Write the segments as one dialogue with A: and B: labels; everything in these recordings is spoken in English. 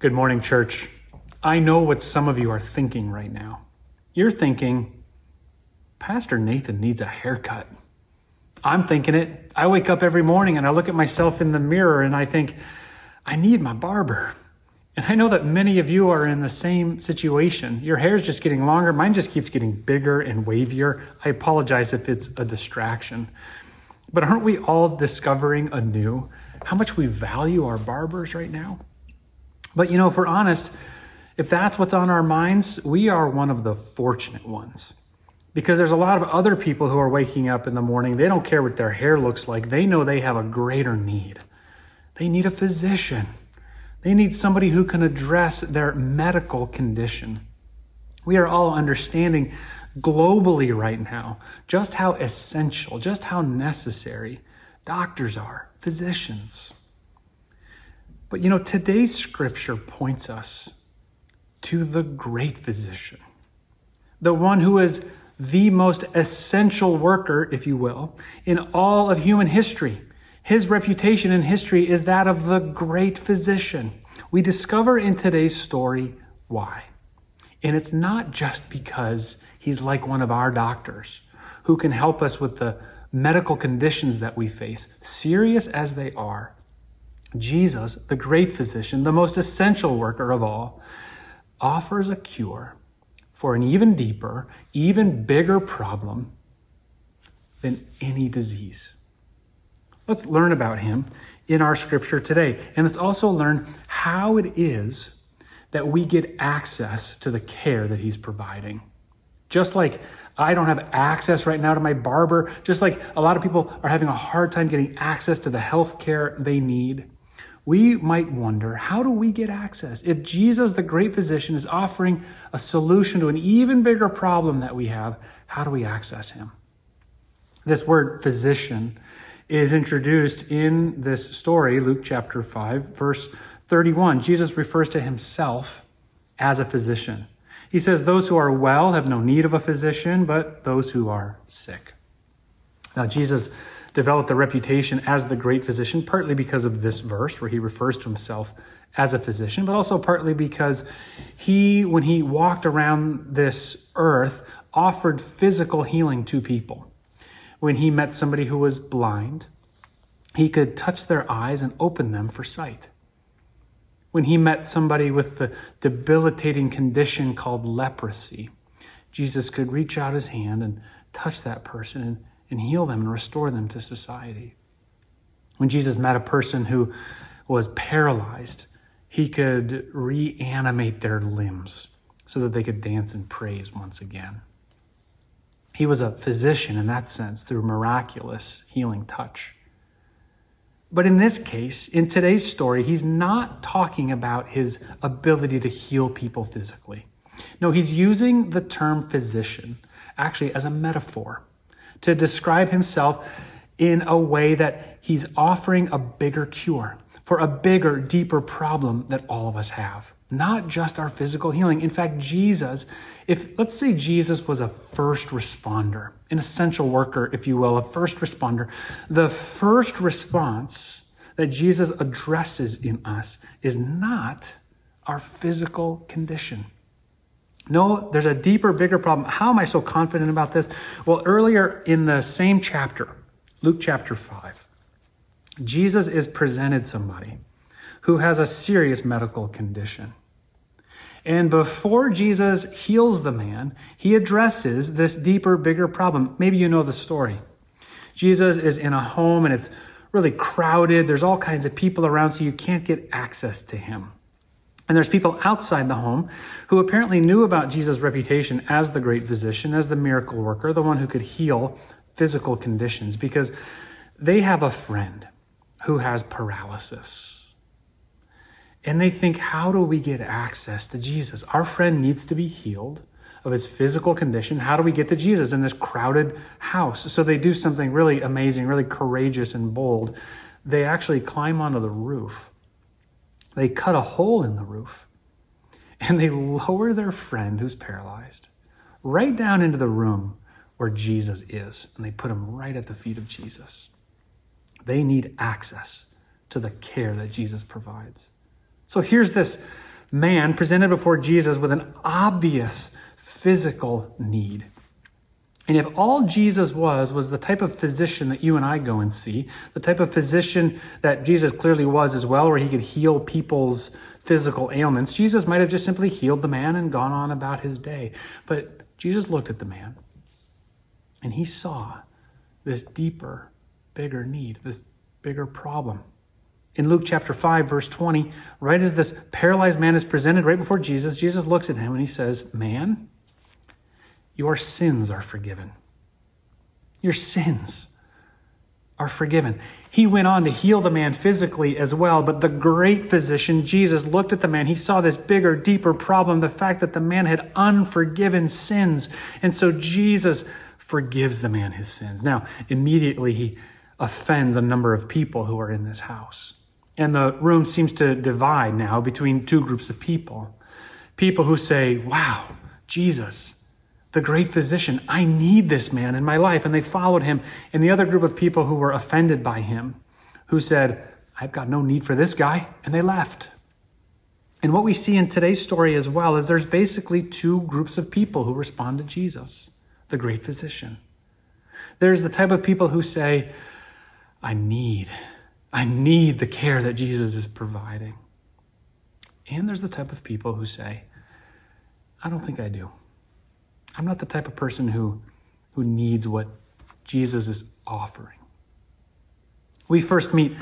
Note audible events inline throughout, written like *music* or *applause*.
A: Good morning, church. I know what some of you are thinking right now. You're thinking, Pastor Nathan needs a haircut. I'm thinking it. I wake up every morning and I look at myself in the mirror and I think, I need my barber. And I know that many of you are in the same situation. Your hair's just getting longer. Mine just keeps getting bigger and wavier. I apologize if it's a distraction. But aren't we all discovering anew how much we value our barbers right now? But you know, if we're honest, if that's what's on our minds, we are one of the fortunate ones. Because there's a lot of other people who are waking up in the morning, they don't care what their hair looks like. They know they have a greater need. They need a physician. They need somebody who can address their medical condition. We are all understanding globally right now just how essential, just how necessary doctors are, physicians. But you know, today's scripture points us to the great physician, the one who is the most essential worker, if you will, in all of human history. His reputation in history is that of the great physician. We discover in today's story why. And it's not just because he's like one of our doctors who can help us with the medical conditions that we face, serious as they are, Jesus, the great physician, the most essential worker of all, offers a cure for an even deeper, even bigger problem than any disease. Let's learn about him in our scripture today. And let's also learn how it is that we get access to the care that he's providing. Just like I don't have access right now to my barber, just like a lot of people are having a hard time getting access to the health care they need we might wonder how do we get access? If Jesus, the great physician, is offering a solution to an even bigger problem that we have, how do we access him? This word physician is introduced in this story, Luke chapter 5, verse 31. Jesus refers to himself as a physician. He says, Those who are well have no need of a physician, but those who are sick. Now, Jesus developed a reputation as the great physician, partly because of this verse where he refers to himself as a physician, but also partly because he, when he walked around this earth, offered physical healing to people. When he met somebody who was blind, he could touch their eyes and open them for sight. When he met somebody with the debilitating condition called leprosy, Jesus could reach out his hand and touch that person and and heal them and restore them to society. When Jesus met a person who was paralyzed, he could reanimate their limbs so that they could dance and praise once again. He was a physician in that sense through miraculous healing touch. But in this case, in today's story, he's not talking about his ability to heal people physically. No, he's using the term physician actually as a metaphor to describe himself in a way that he's offering a bigger cure for a bigger, deeper problem that all of us have. Not just our physical healing. In fact, Jesus, if let's say Jesus was a first responder, an essential worker, if you will, a first responder, the first response that Jesus addresses in us is not our physical condition. No, there's a deeper, bigger problem. How am I so confident about this? Well, earlier in the same chapter, Luke chapter 5, Jesus is presented somebody who has a serious medical condition. And before Jesus heals the man, he addresses this deeper, bigger problem. Maybe you know the story. Jesus is in a home and it's really crowded. There's all kinds of people around, so you can't get access to him. And there's people outside the home who apparently knew about Jesus' reputation as the great physician, as the miracle worker, the one who could heal physical conditions, because they have a friend who has paralysis. And they think, how do we get access to Jesus? Our friend needs to be healed of his physical condition. How do we get to Jesus in this crowded house? So they do something really amazing, really courageous and bold. They actually climb onto the roof they cut a hole in the roof and they lower their friend who's paralyzed right down into the room where Jesus is, and they put him right at the feet of Jesus. They need access to the care that Jesus provides. So here's this man presented before Jesus with an obvious physical need. And if all Jesus was, was the type of physician that you and I go and see, the type of physician that Jesus clearly was as well, where he could heal people's physical ailments, Jesus might have just simply healed the man and gone on about his day. But Jesus looked at the man and he saw this deeper, bigger need, this bigger problem. In Luke chapter 5, verse 20, right as this paralyzed man is presented right before Jesus, Jesus looks at him and he says, Man, your sins are forgiven. Your sins are forgiven. He went on to heal the man physically as well, but the great physician, Jesus, looked at the man. He saw this bigger, deeper problem the fact that the man had unforgiven sins. And so Jesus forgives the man his sins. Now, immediately he offends a number of people who are in this house. And the room seems to divide now between two groups of people. People who say, Wow, Jesus, the great physician. I need this man in my life. And they followed him. And the other group of people who were offended by him, who said, I've got no need for this guy. And they left. And what we see in today's story as well is there's basically two groups of people who respond to Jesus, the great physician. There's the type of people who say, I need, I need the care that Jesus is providing. And there's the type of people who say, I don't think I do. I'm not the type of person who, who needs what Jesus is offering. We first meet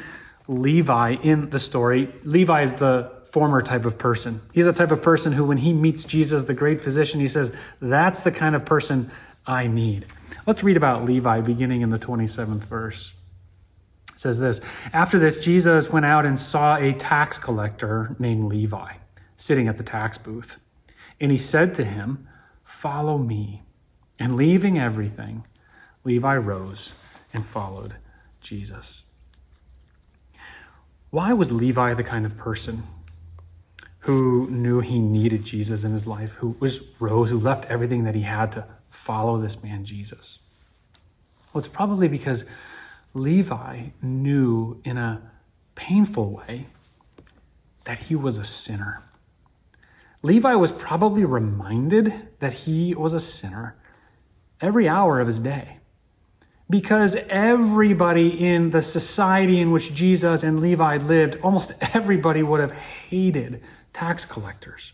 A: Levi in the story. Levi is the former type of person. He's the type of person who, when he meets Jesus, the great physician, he says, That's the kind of person I need. Let's read about Levi beginning in the 27th verse. It says this After this, Jesus went out and saw a tax collector named Levi sitting at the tax booth. And he said to him, Follow me. And leaving everything, Levi rose and followed Jesus. Why was Levi the kind of person who knew he needed Jesus in his life, who was rose, who left everything that he had to follow this man Jesus? Well, it's probably because Levi knew in a painful way that he was a sinner. Levi was probably reminded that he was a sinner every hour of his day. Because everybody in the society in which Jesus and Levi lived, almost everybody would have hated tax collectors.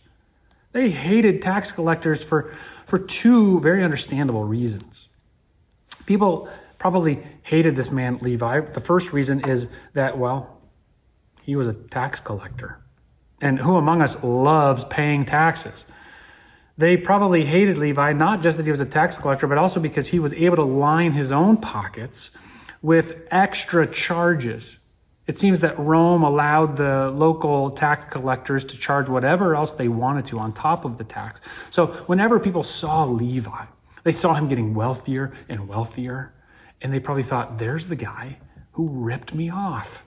A: They hated tax collectors for, for two very understandable reasons. People probably hated this man, Levi. The first reason is that, well, he was a tax collector. And who among us loves paying taxes? They probably hated Levi, not just that he was a tax collector, but also because he was able to line his own pockets with extra charges. It seems that Rome allowed the local tax collectors to charge whatever else they wanted to on top of the tax. So whenever people saw Levi, they saw him getting wealthier and wealthier, and they probably thought, there's the guy who ripped me off.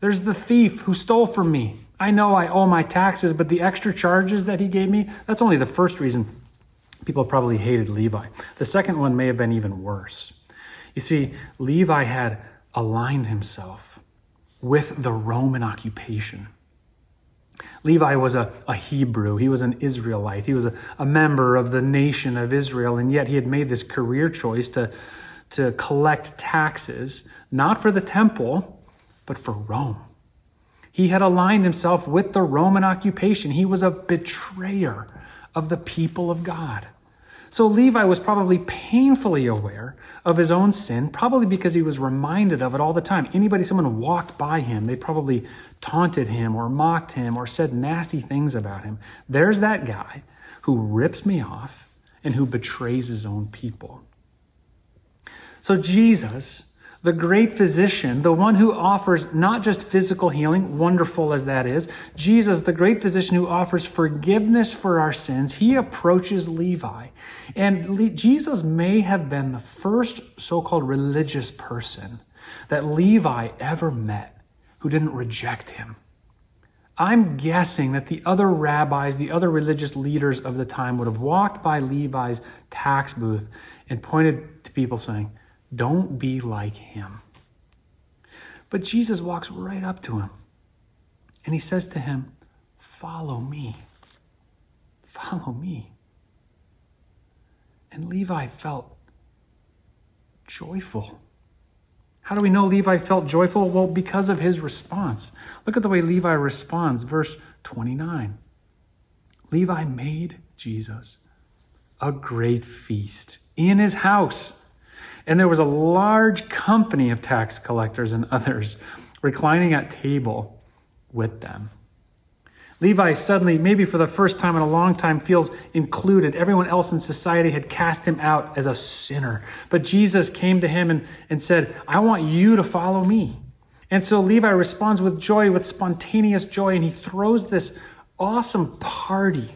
A: There's the thief who stole from me. I know I owe my taxes, but the extra charges that he gave me, that's only the first reason people probably hated Levi. The second one may have been even worse. You see, Levi had aligned himself with the Roman occupation. Levi was a, a Hebrew. He was an Israelite. He was a, a member of the nation of Israel, and yet he had made this career choice to, to collect taxes, not for the temple, but for Rome. He had aligned himself with the Roman occupation. He was a betrayer of the people of God. So Levi was probably painfully aware of his own sin, probably because he was reminded of it all the time. Anybody, someone walked by him, they probably taunted him or mocked him or said nasty things about him. There's that guy who rips me off and who betrays his own people. So Jesus the great physician, the one who offers not just physical healing, wonderful as that is, Jesus, the great physician who offers forgiveness for our sins, he approaches Levi. And Le- Jesus may have been the first so called religious person that Levi ever met who didn't reject him. I'm guessing that the other rabbis, the other religious leaders of the time would have walked by Levi's tax booth and pointed to people saying, don't be like him. But Jesus walks right up to him and he says to him, Follow me. Follow me. And Levi felt joyful. How do we know Levi felt joyful? Well, because of his response. Look at the way Levi responds, verse 29. Levi made Jesus a great feast in his house. And there was a large company of tax collectors and others *laughs* reclining at table with them. Levi suddenly, maybe for the first time in a long time, feels included. Everyone else in society had cast him out as a sinner. But Jesus came to him and, and said, I want you to follow me. And so Levi responds with joy, with spontaneous joy, and he throws this awesome party.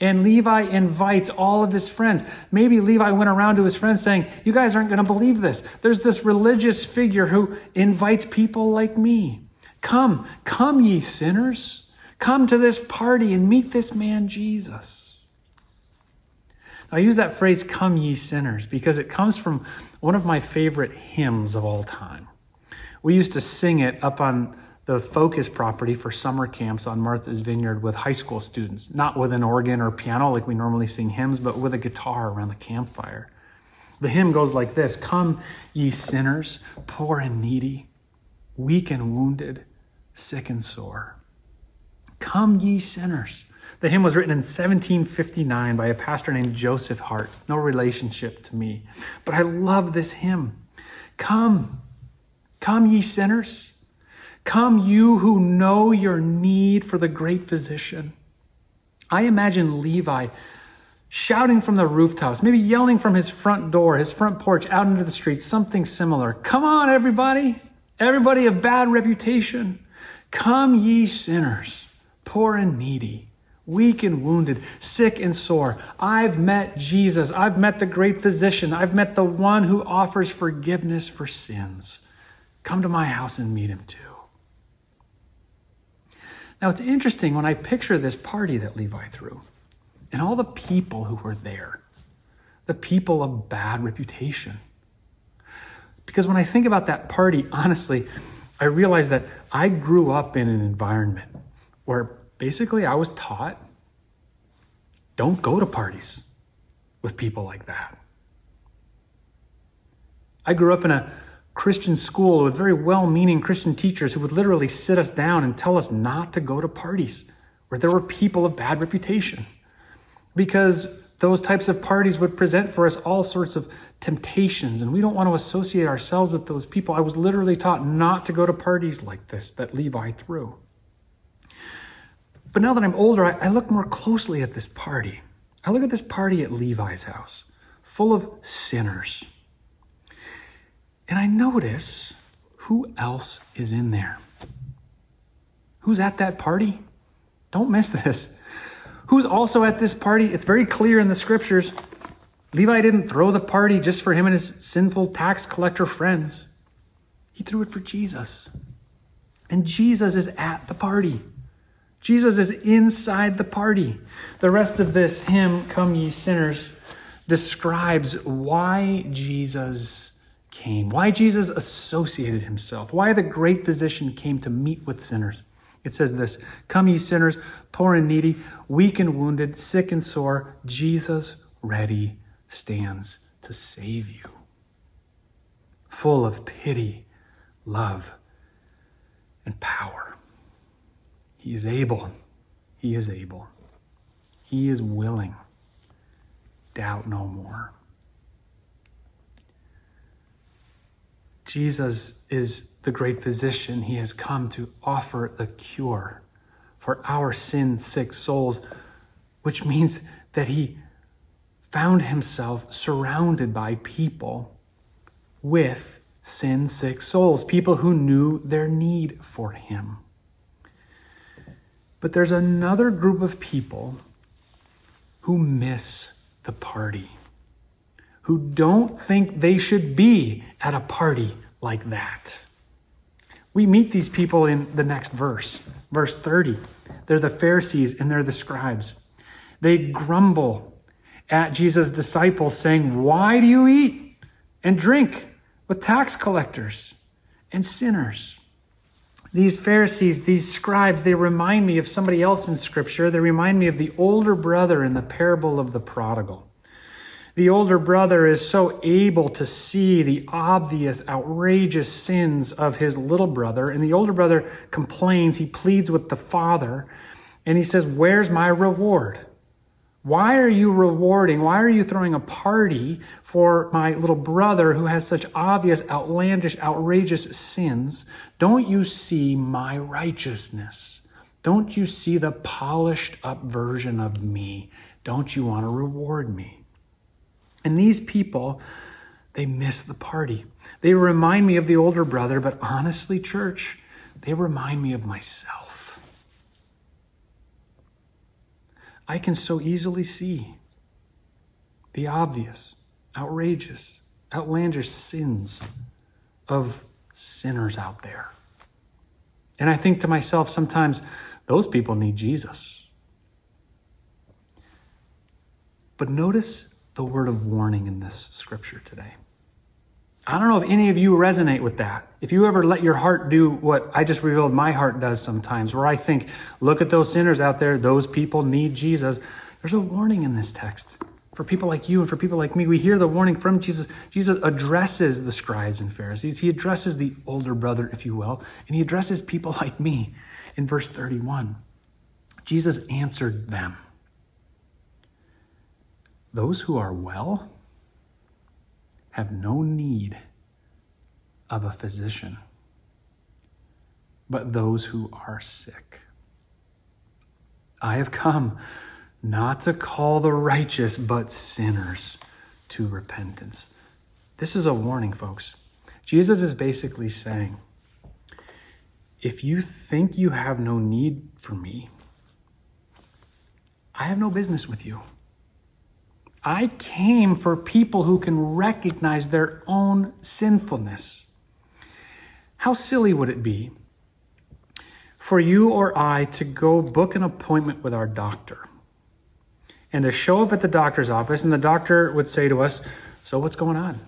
A: And Levi invites all of his friends. Maybe Levi went around to his friends saying, You guys aren't going to believe this. There's this religious figure who invites people like me. Come, come, ye sinners. Come to this party and meet this man, Jesus. Now, I use that phrase, come ye sinners, because it comes from one of my favorite hymns of all time. We used to sing it up on the Focus property for summer camps on Martha's Vineyard with high school students, not with an organ or piano like we normally sing hymns, but with a guitar around the campfire. The hymn goes like this Come, ye sinners, poor and needy, weak and wounded, sick and sore. Come, ye sinners. The hymn was written in 1759 by a pastor named Joseph Hart. No relationship to me. But I love this hymn. Come, come, ye sinners. Come, you who know your need for the great physician. I imagine Levi shouting from the rooftops, maybe yelling from his front door, his front porch out into the street, something similar. Come on, everybody, everybody of bad reputation. Come, ye sinners poor and needy, weak and wounded, sick and sore. I've met Jesus. I've met the great physician. I've met the one who offers forgiveness for sins. Come to my house and meet him too. Now, it's interesting when I picture this party that Levi threw and all the people who were there, the people of bad reputation. Because when I think about that party, honestly, I realize that I grew up in an environment where basically I was taught don't go to parties with people like that. I grew up in a Christian school with very well meaning Christian teachers who would literally sit us down and tell us not to go to parties where there were people of bad reputation. Because those types of parties would present for us all sorts of temptations, and we don't want to associate ourselves with those people. I was literally taught not to go to parties like this that Levi threw. But now that I'm older, I, look more closely at this party. I look at this party at Levi's house, full of sinners. And I notice who else is in there. Who's at that party? Don't miss this. Who's also at this party? It's very clear in the scriptures. Levi didn't throw the party just for him and his sinful tax collector friends, he threw it for Jesus. And Jesus is at the party. Jesus is inside the party. The rest of this hymn, Come Ye Sinners, describes why Jesus came, why Jesus associated himself, why the great physician came to meet with sinners. It says this Come, ye sinners, poor and needy, weak and wounded, sick and sore, Jesus ready stands to save you. Full of pity, love, and power. He is able. He is able. He is willing. Doubt no more. Jesus is the great physician. He has come to offer the cure for our sin sick souls, which means that he found himself surrounded by people with sin sick souls, people who knew their need for him. But there's another group of people who miss the party, who don't think they should be at a party like that. We meet these people in the next verse, verse 30. They're the Pharisees and they're the scribes. They grumble at Jesus' disciples, saying, Why do you eat and drink with tax collectors and sinners? These Pharisees, these scribes, they remind me of somebody else in Scripture. They remind me of the older brother in the parable of the prodigal. The older brother is so able to see the obvious, outrageous sins of his little brother. And the older brother complains, he pleads with the father, and he says, Where's my reward? Why are you rewarding? Why are you throwing a party for my little brother who has such obvious, outlandish, outrageous sins? Don't you see my righteousness? Don't you see the polished up version of me? Don't you want to reward me? And these people, they miss the party. They remind me of the older brother, but honestly, church, they remind me of myself. I can so easily see the obvious, outrageous, outlandish sins of sinners out there. And I think to myself sometimes, those people need Jesus. But notice the word of warning in this scripture today. I don't know if any of you resonate with that. If you ever let your heart do what I just revealed my heart does sometimes, where I think, look at those sinners out there, those people need Jesus. There's a warning in this text for people like you and for people like me. We hear the warning from Jesus. Jesus addresses the scribes and Pharisees, he addresses the older brother, if you will, and he addresses people *laughs* like me in verse 31. Jesus answered them Those who are well, have no need of a physician, but those who are sick. I have come not to call the righteous, but sinners to repentance. This is a warning, folks. Jesus is basically saying, if you think you have no need for me, I have no business with you. I came for people who can recognize their own sinfulness. How silly would it be for you or I to go book an appointment with our doctor and to show up at the doctor's office, and the doctor would say to us, So, what's going on?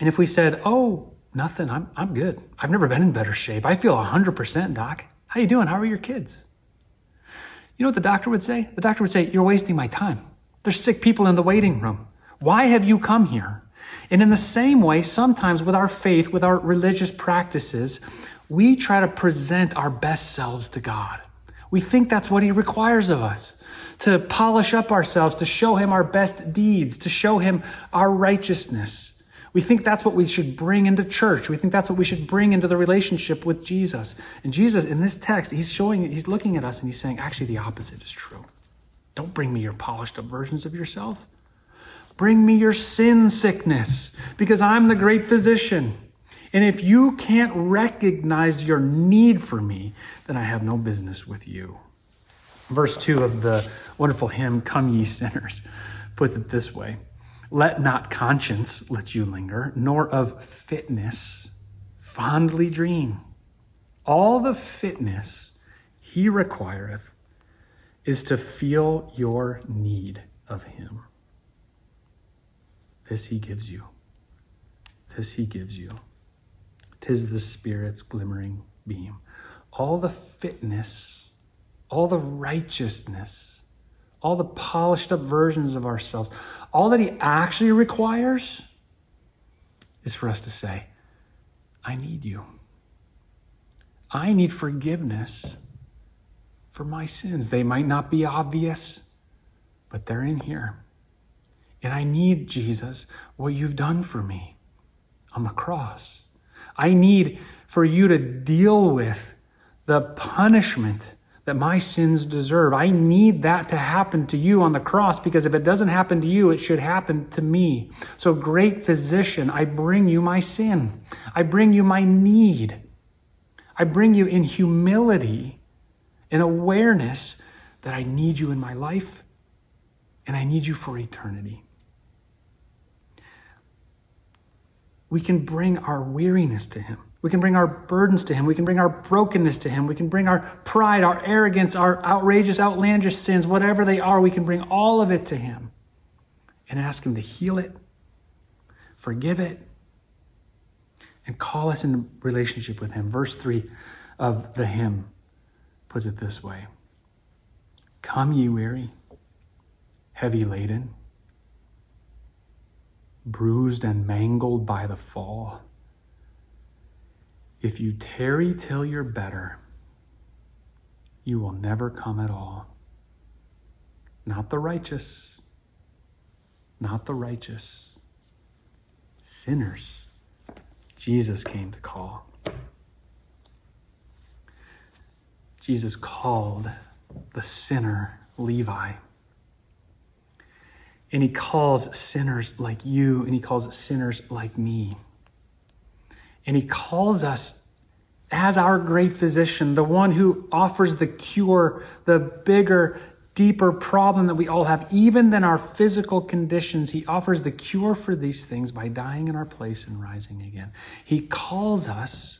A: And if we said, Oh, nothing, I'm, I'm good. I've never been in better shape. I feel 100%, doc. How you doing? How are your kids? You know what the doctor would say? The doctor would say, You're wasting my time. There's sick people in the waiting room. Why have you come here? And in the same way, sometimes with our faith, with our religious practices, we try to present our best selves to God. We think that's what He requires of us to polish up ourselves, to show Him our best deeds, to show Him our righteousness. We think that's what we should bring into church. We think that's what we should bring into the relationship with Jesus. And Jesus, in this text, He's showing, He's looking at us and He's saying, actually, the opposite is true. Don't bring me your polished up versions of yourself. Bring me your sin sickness because I'm the great physician. And if you can't recognize your need for me, then I have no business with you. Verse 2 of the wonderful hymn, Come Ye Sinners, puts it this way Let not conscience let you linger, nor of fitness fondly dream. All the fitness he requireth is to feel your need of Him. This He gives you. This He gives you. Tis the Spirit's glimmering beam. All the fitness, all the righteousness, all the polished up versions of ourselves, all that He actually requires is for us to say, I need you. I need forgiveness for my sins. They might not be obvious, but they're in here. And I need, Jesus, what you've done for me on the cross. I need for you to deal with the punishment that my sins deserve. I need that to happen to you on the cross because if it doesn't happen to you, it should happen to me. So, great physician, I bring you my sin. I bring you my need. I bring you in humility an awareness that I need you in my life and I need you for eternity. We can bring our weariness to Him. We can bring our burdens to Him. We can bring our brokenness to Him. We can bring our pride, our arrogance, our outrageous, outlandish sins, whatever they are, we can bring all of it to Him and ask Him to heal it, forgive it, and call us in relationship with Him. Verse 3 of the hymn puts it this way Come, ye weary, heavy laden, bruised and mangled by the fall. If you tarry till you're better, you will never come at all. Not the righteous, not the righteous, sinners. Jesus came to call. Jesus called the sinner Levi. And he calls sinners like you, and he calls sinners like me. And he calls us as our great physician, the one who offers the cure, the bigger, deeper problem that we all have, even than our physical conditions. He offers the cure for these things by dying in our place and rising again. He calls us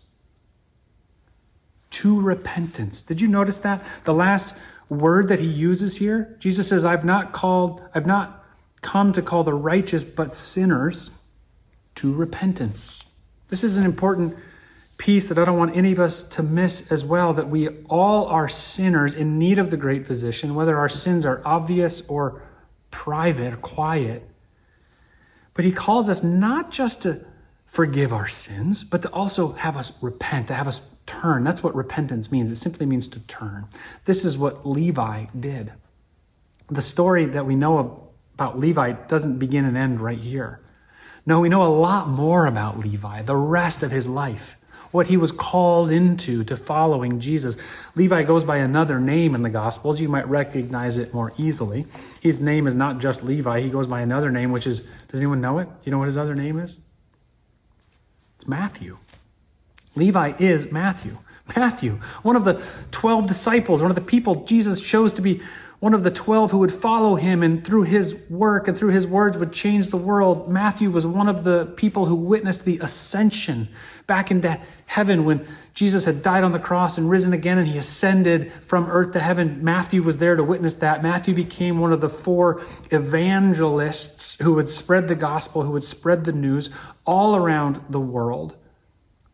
A: to repentance. Did you notice that? The last word that he uses here, Jesus says, I've not called, I've not come to call the righteous, but sinners to repentance. This is an important piece that I don't want any of us to miss as well that we all are sinners in need of the great physician, whether our sins are obvious or private or quiet. But he calls us not just to forgive our sins, but to also have us repent, to have us turn. That's what repentance means. It simply means to turn. This is what Levi did. The story that we know about Levi doesn't begin and end right here. No, we know a lot more about Levi, the rest of his life, what he was called into to following Jesus. Levi goes by another name in the Gospels. You might recognize it more easily. His name is not just Levi, he goes by another name, which is, does anyone know it? Do you know what his other name is? It's Matthew. Levi is Matthew. Matthew, one of the 12 disciples, one of the people Jesus chose to be one of the 12 who would follow him and through his work and through his words would change the world. Matthew was one of the people who witnessed the ascension back into heaven when Jesus had died on the cross and risen again and he ascended from earth to heaven. Matthew was there to witness that. Matthew became one of the four evangelists who would spread the gospel, who would spread the news all around the world.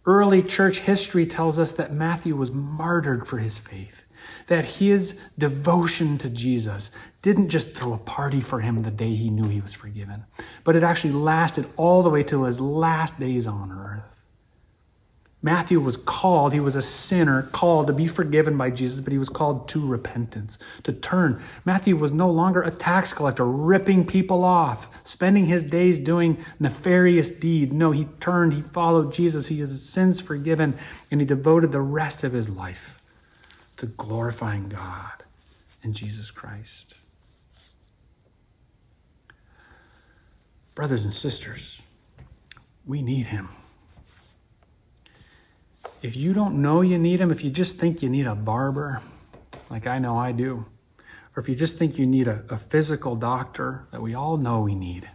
A: Early church history tells us that Matthew was martyred for his faith, that his devotion to Jesus didn't just throw a party for him the day he knew he was forgiven, but it actually lasted all the way till his last days on earth. Matthew was called, he was a sinner, called to be forgiven by Jesus, but he was called to repentance, to turn. Matthew was no longer a tax collector, ripping people off, spending his days doing nefarious deeds. No, he turned, he followed Jesus, he has sins forgiven, and he devoted the rest of his life to glorifying God and Jesus Christ. Brothers and sisters, we need him if you don't know you need them, if you just think you need a barber, like I know I do, or if you just think you need a, a physical doctor that we all know we need,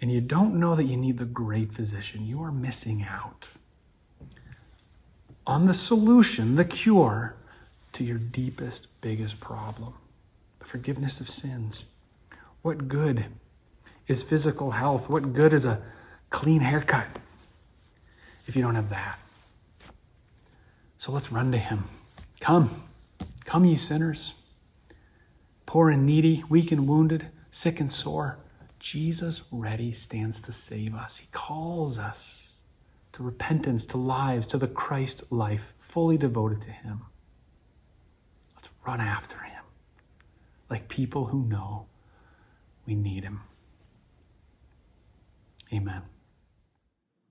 A: and you don't know that you need the great physician, you are missing out on the solution, the cure to your deepest, biggest problem the forgiveness of sins. What good is physical health? What good is a clean haircut? If you don't have that. So let's run to him. Come, come, ye sinners, poor and needy, weak and wounded, sick and sore. Jesus ready stands to save us. He calls us to repentance, to lives, to the Christ life, fully devoted to Him. Let's run after Him like people who know we need Him. Amen.